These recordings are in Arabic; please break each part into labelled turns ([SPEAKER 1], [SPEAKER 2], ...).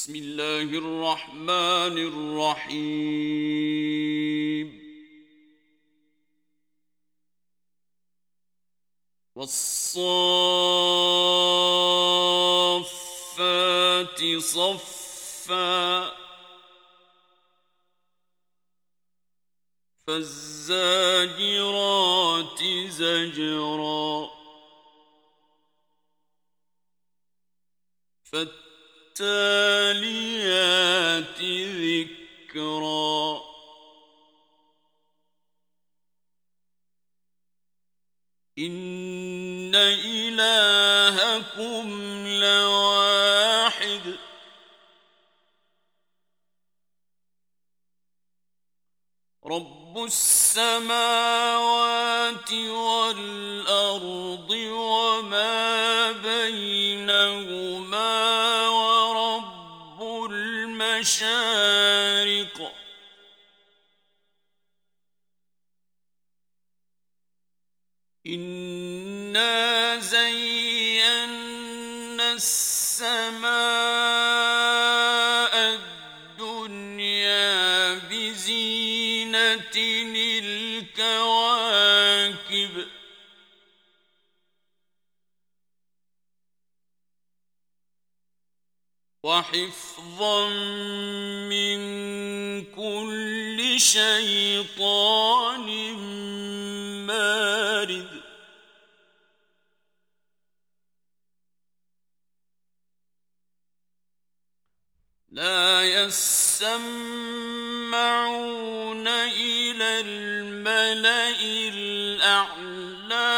[SPEAKER 1] بسم الله الرحمن الرحيم. والصافات صفا. فالزاجرات زجرا. فالتاليات ذكرا. إن إلهكم لواحد. رب السماوات والأرض وما المشارق. إنا زينا السماء الدنيا بزينة الكواكب وحفظا من كل شيطان مارد. لا يسمعون إلى الملأ الأعلى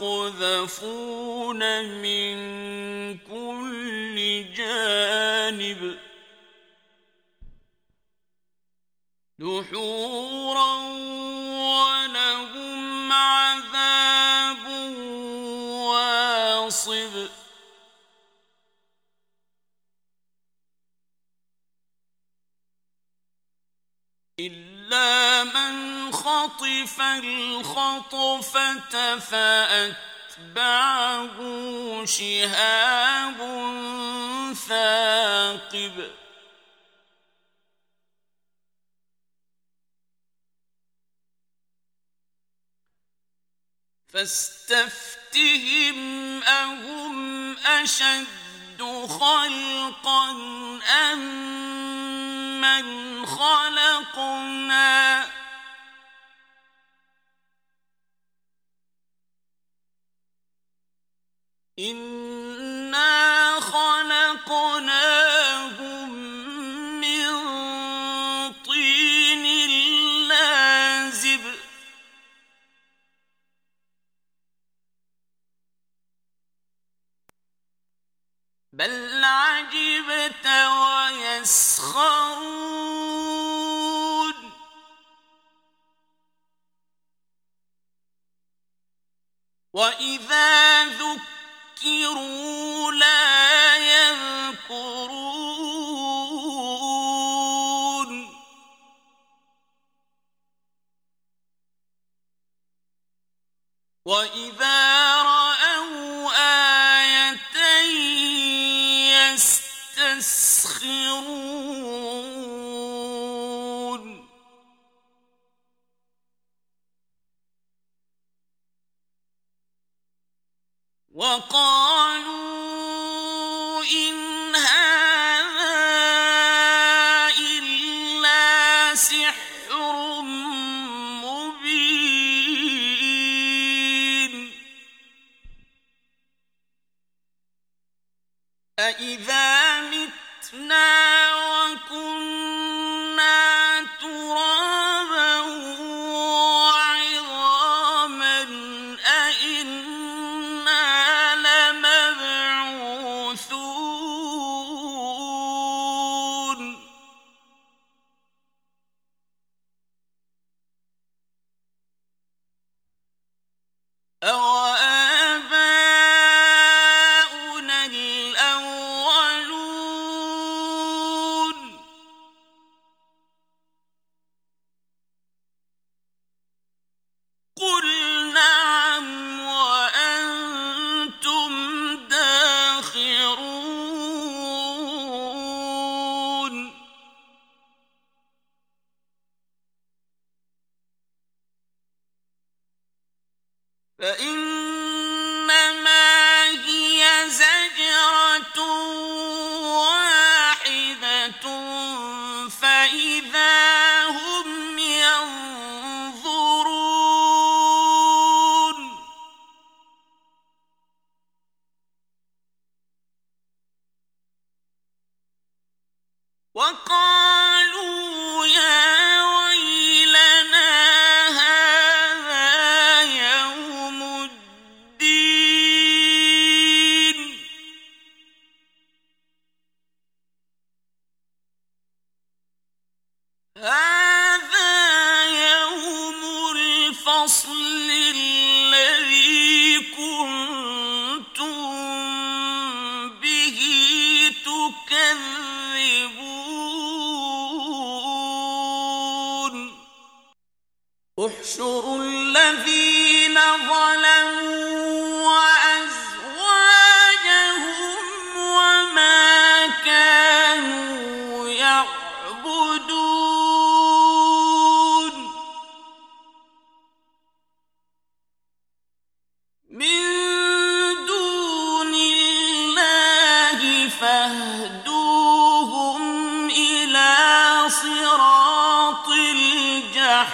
[SPEAKER 1] ويقذفون من جانب دحورا ولهم عذاب واصب. إلا من خطف الخطفة فأتبعه شهاب ثاقب. فاستفتهم أهم أشد خلقا أم من خلقنا؟ إنا خلقناهم من طين لازب بل عجبت ويسخرون وإذا ذكروا لا يذكرون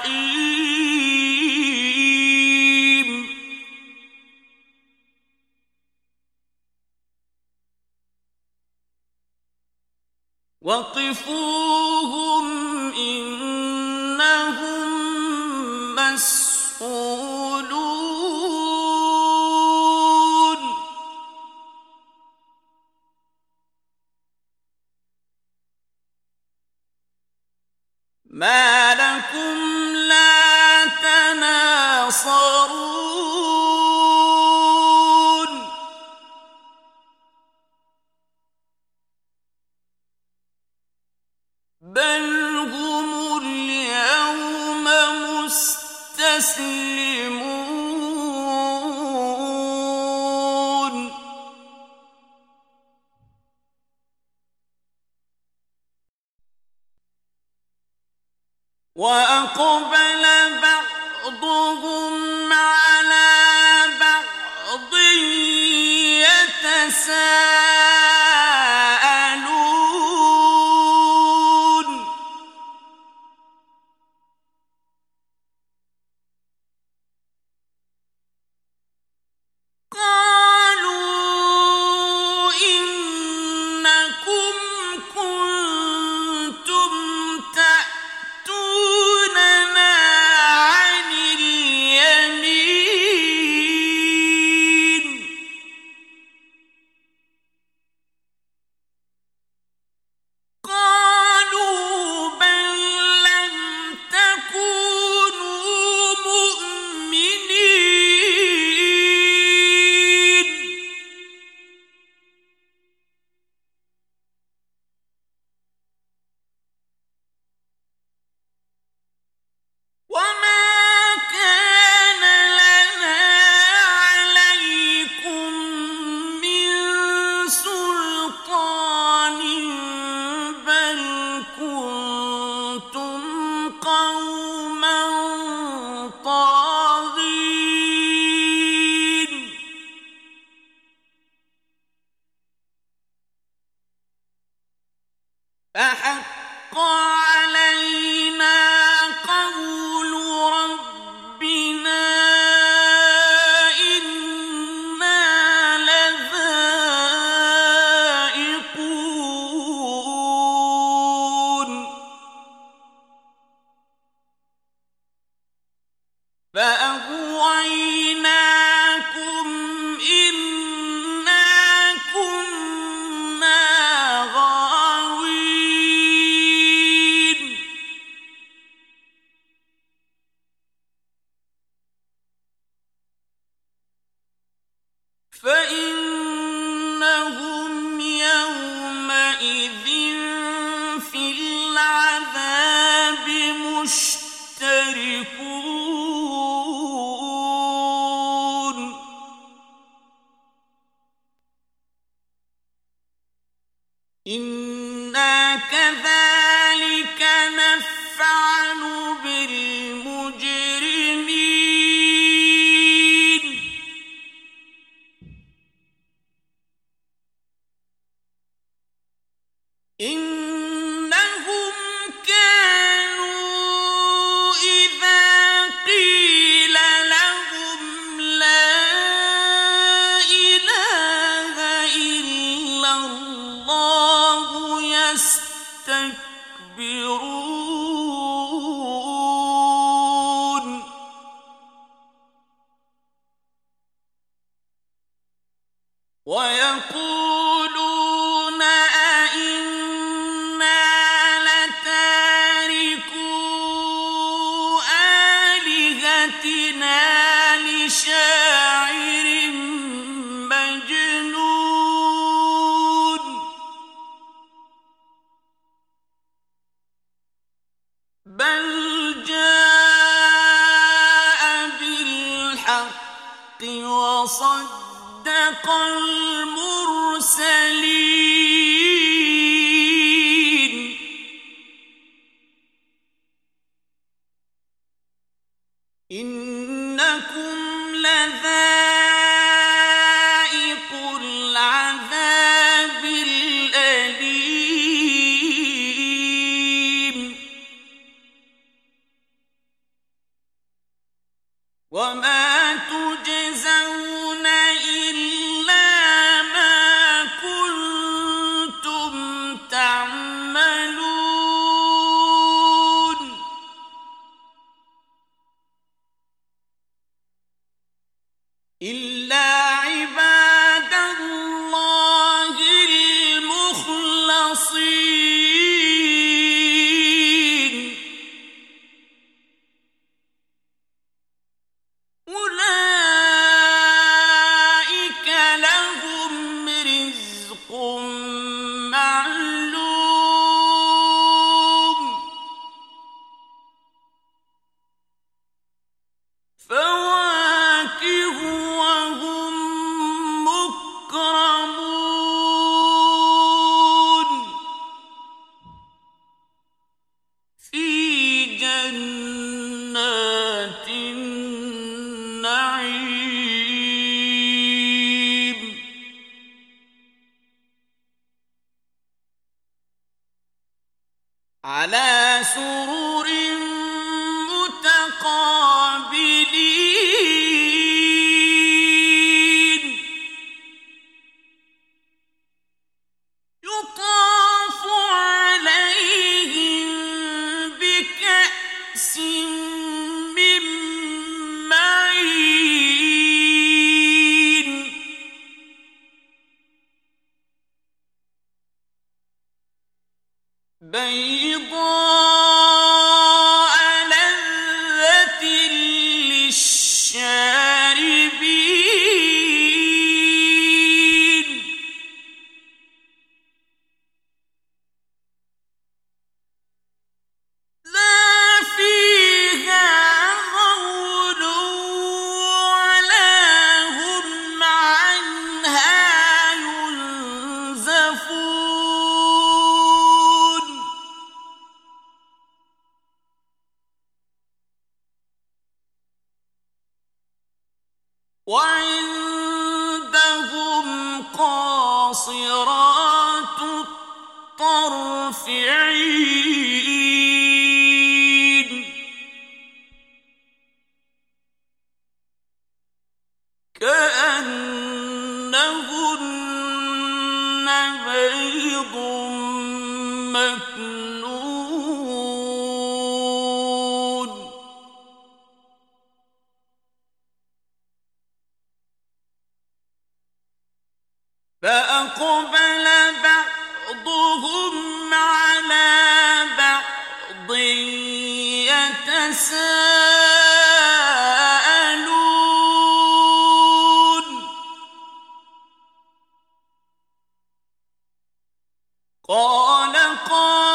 [SPEAKER 1] بالمجرمين مصدقين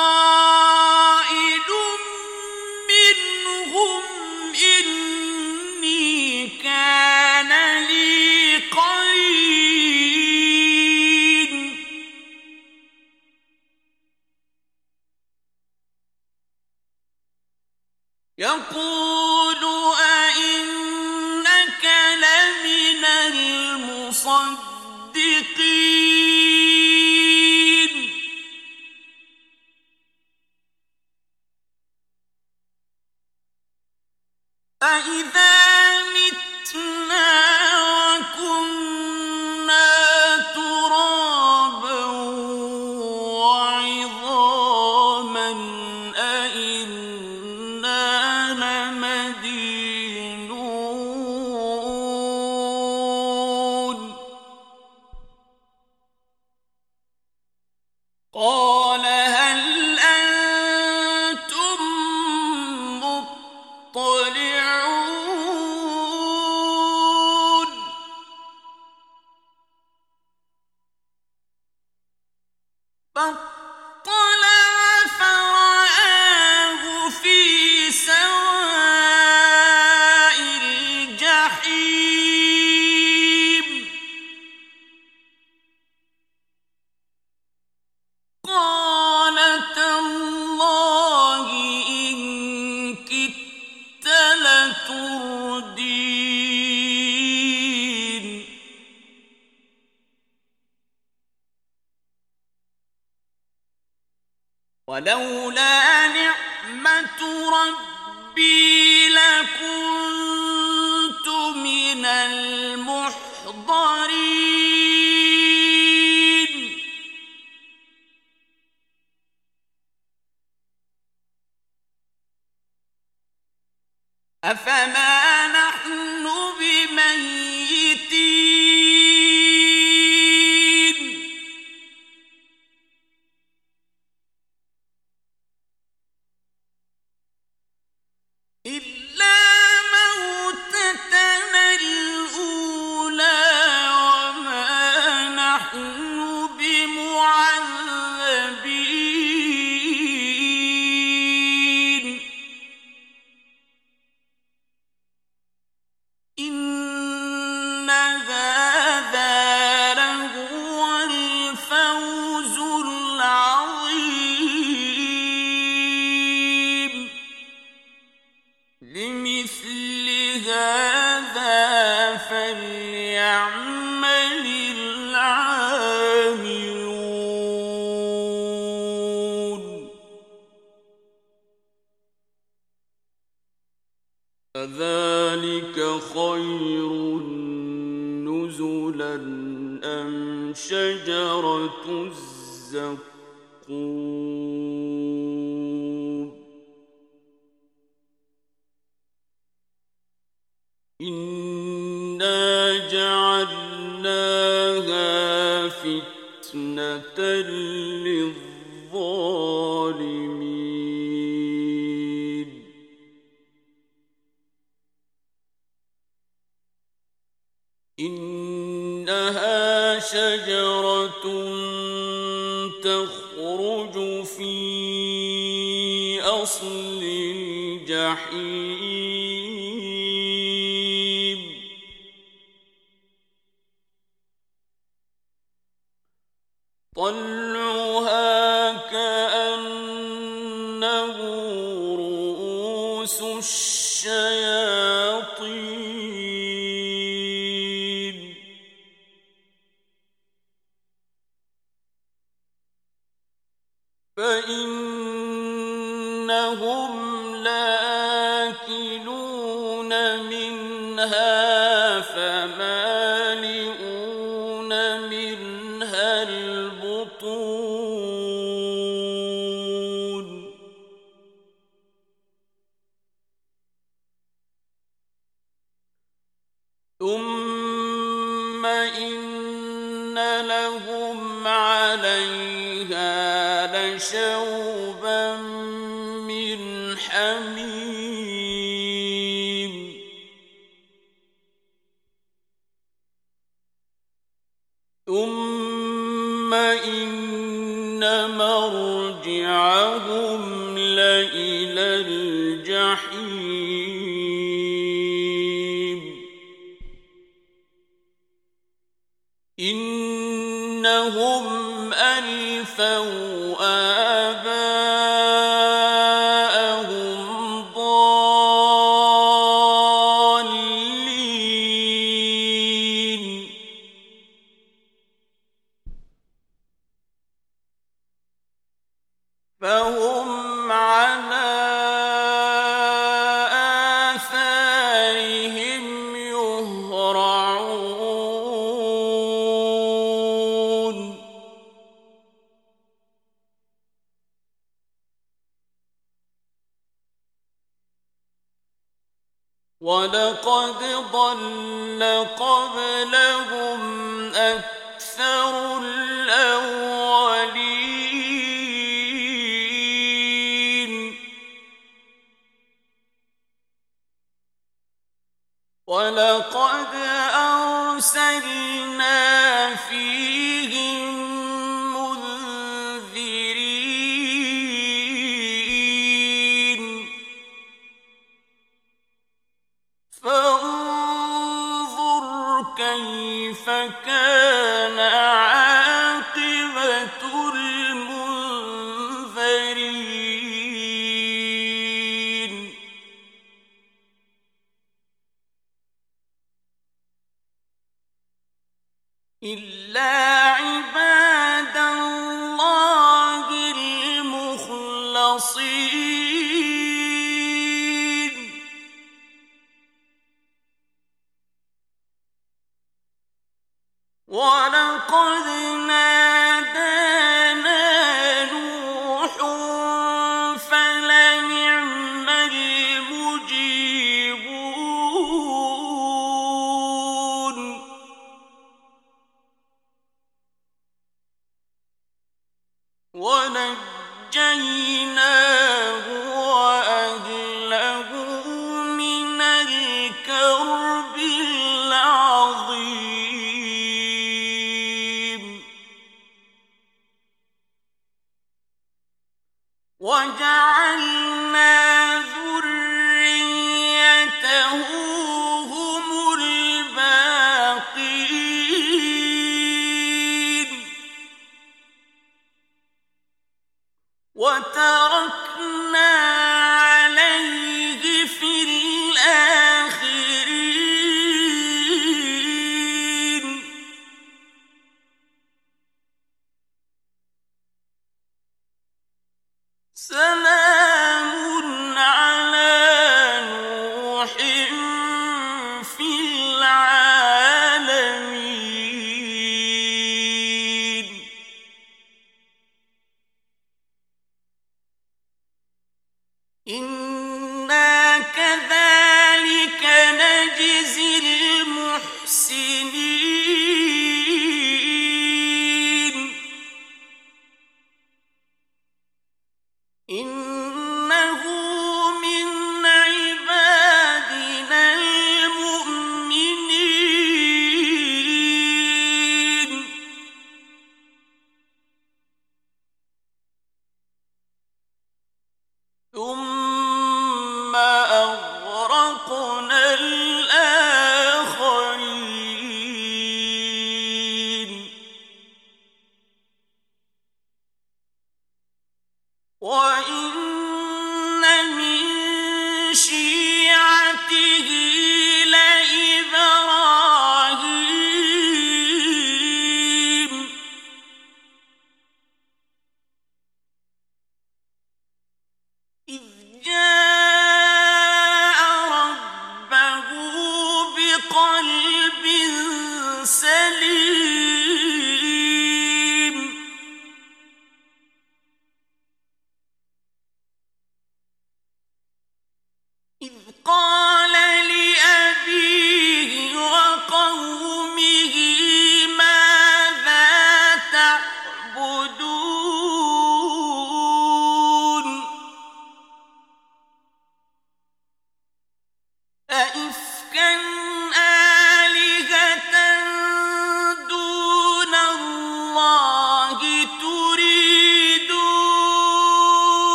[SPEAKER 1] شئت لتردين. ولولا الزقوم. إنا جعلناها فتنة رحيم طل ثم إن مرجعهم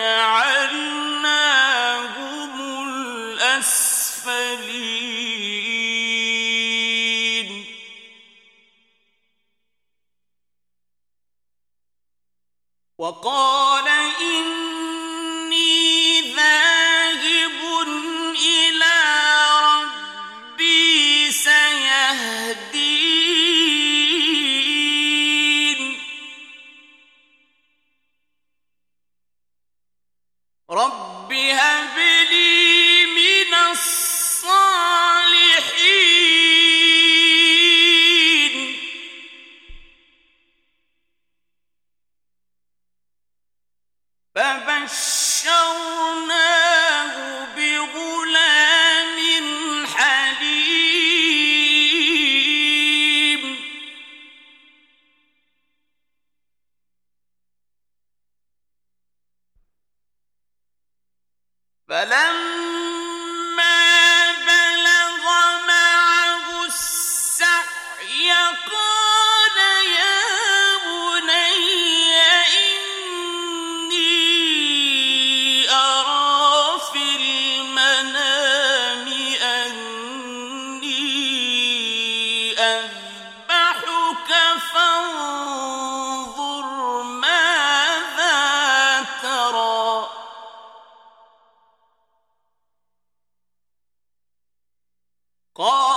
[SPEAKER 1] جعل قال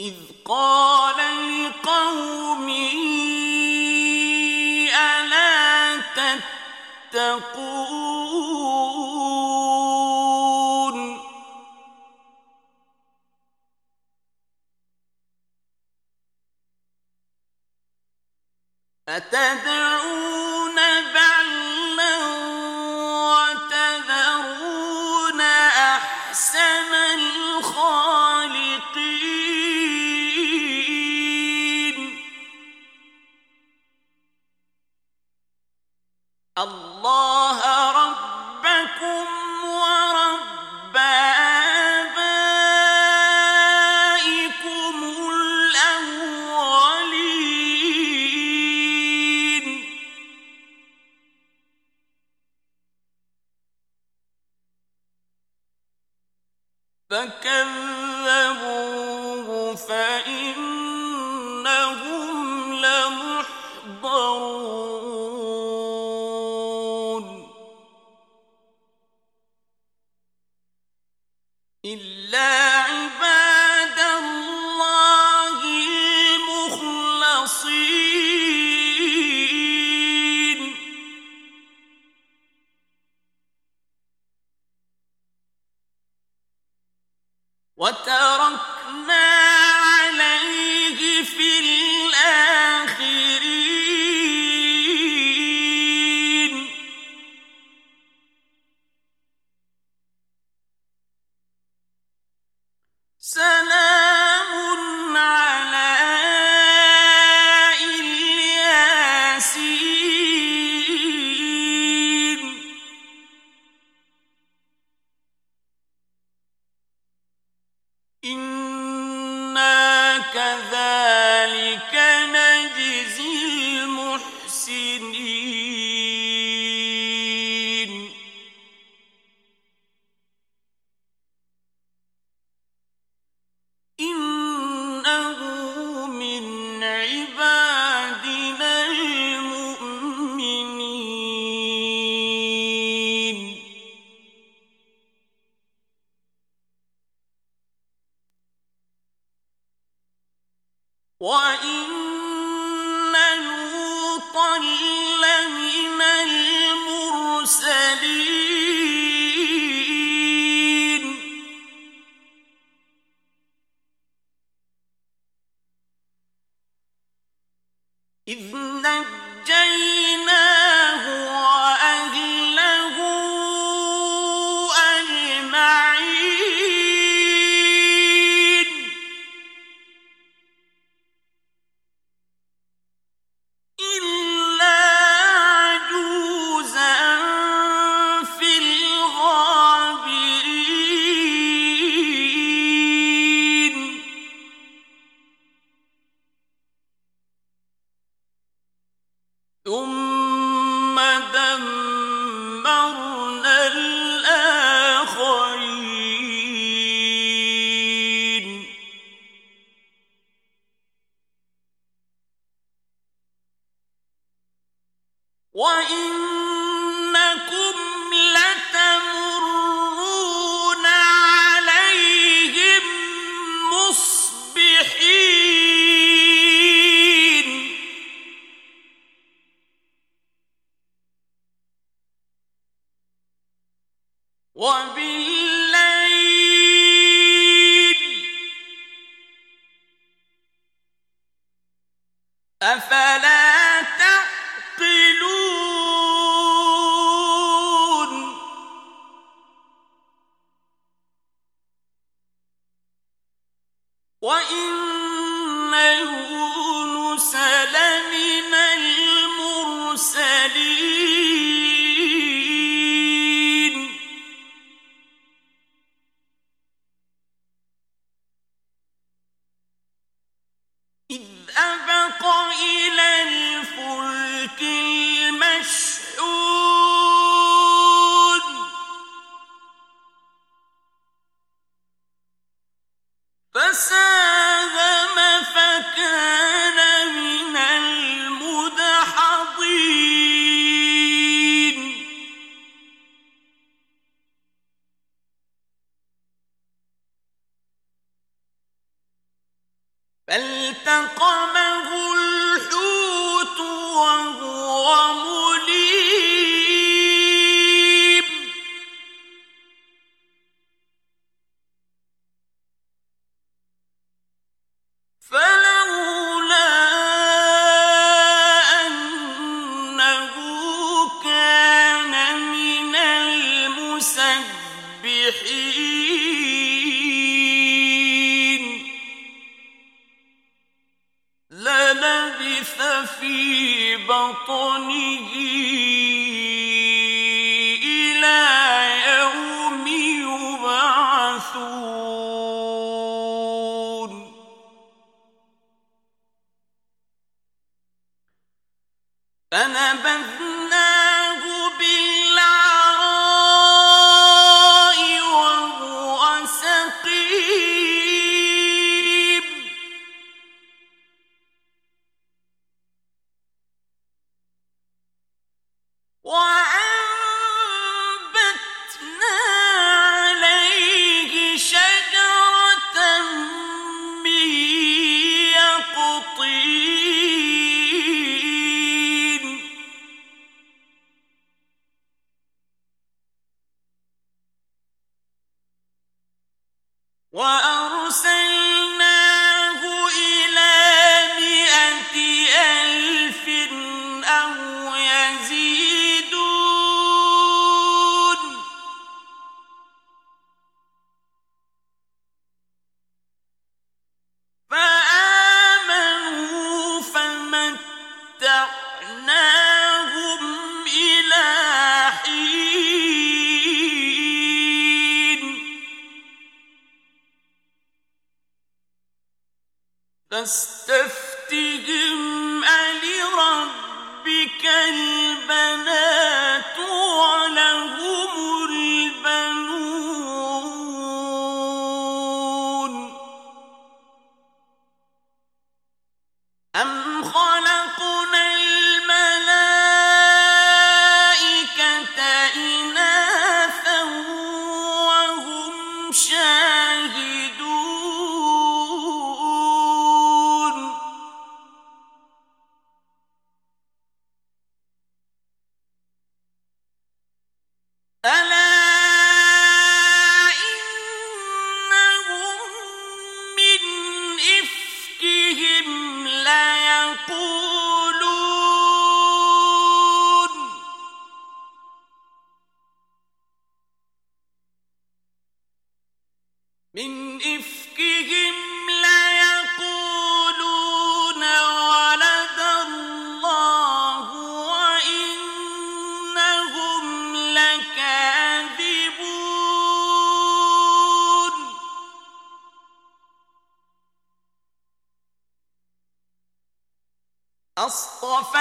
[SPEAKER 1] إذ قال لقومه ألا تتقون؟ أتدعون مقام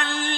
[SPEAKER 1] معلوم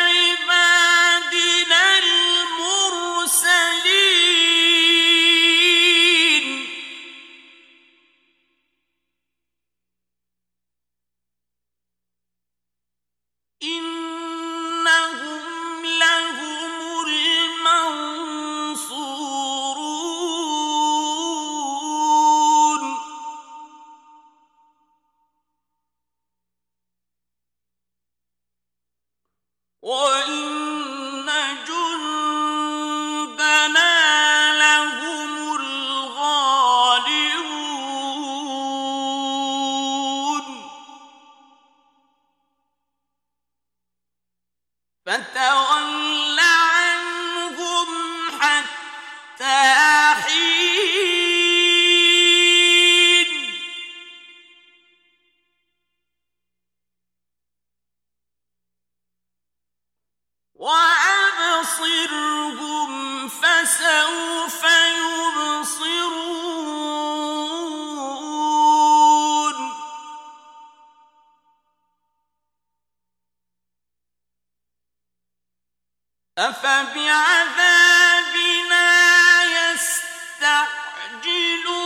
[SPEAKER 1] لله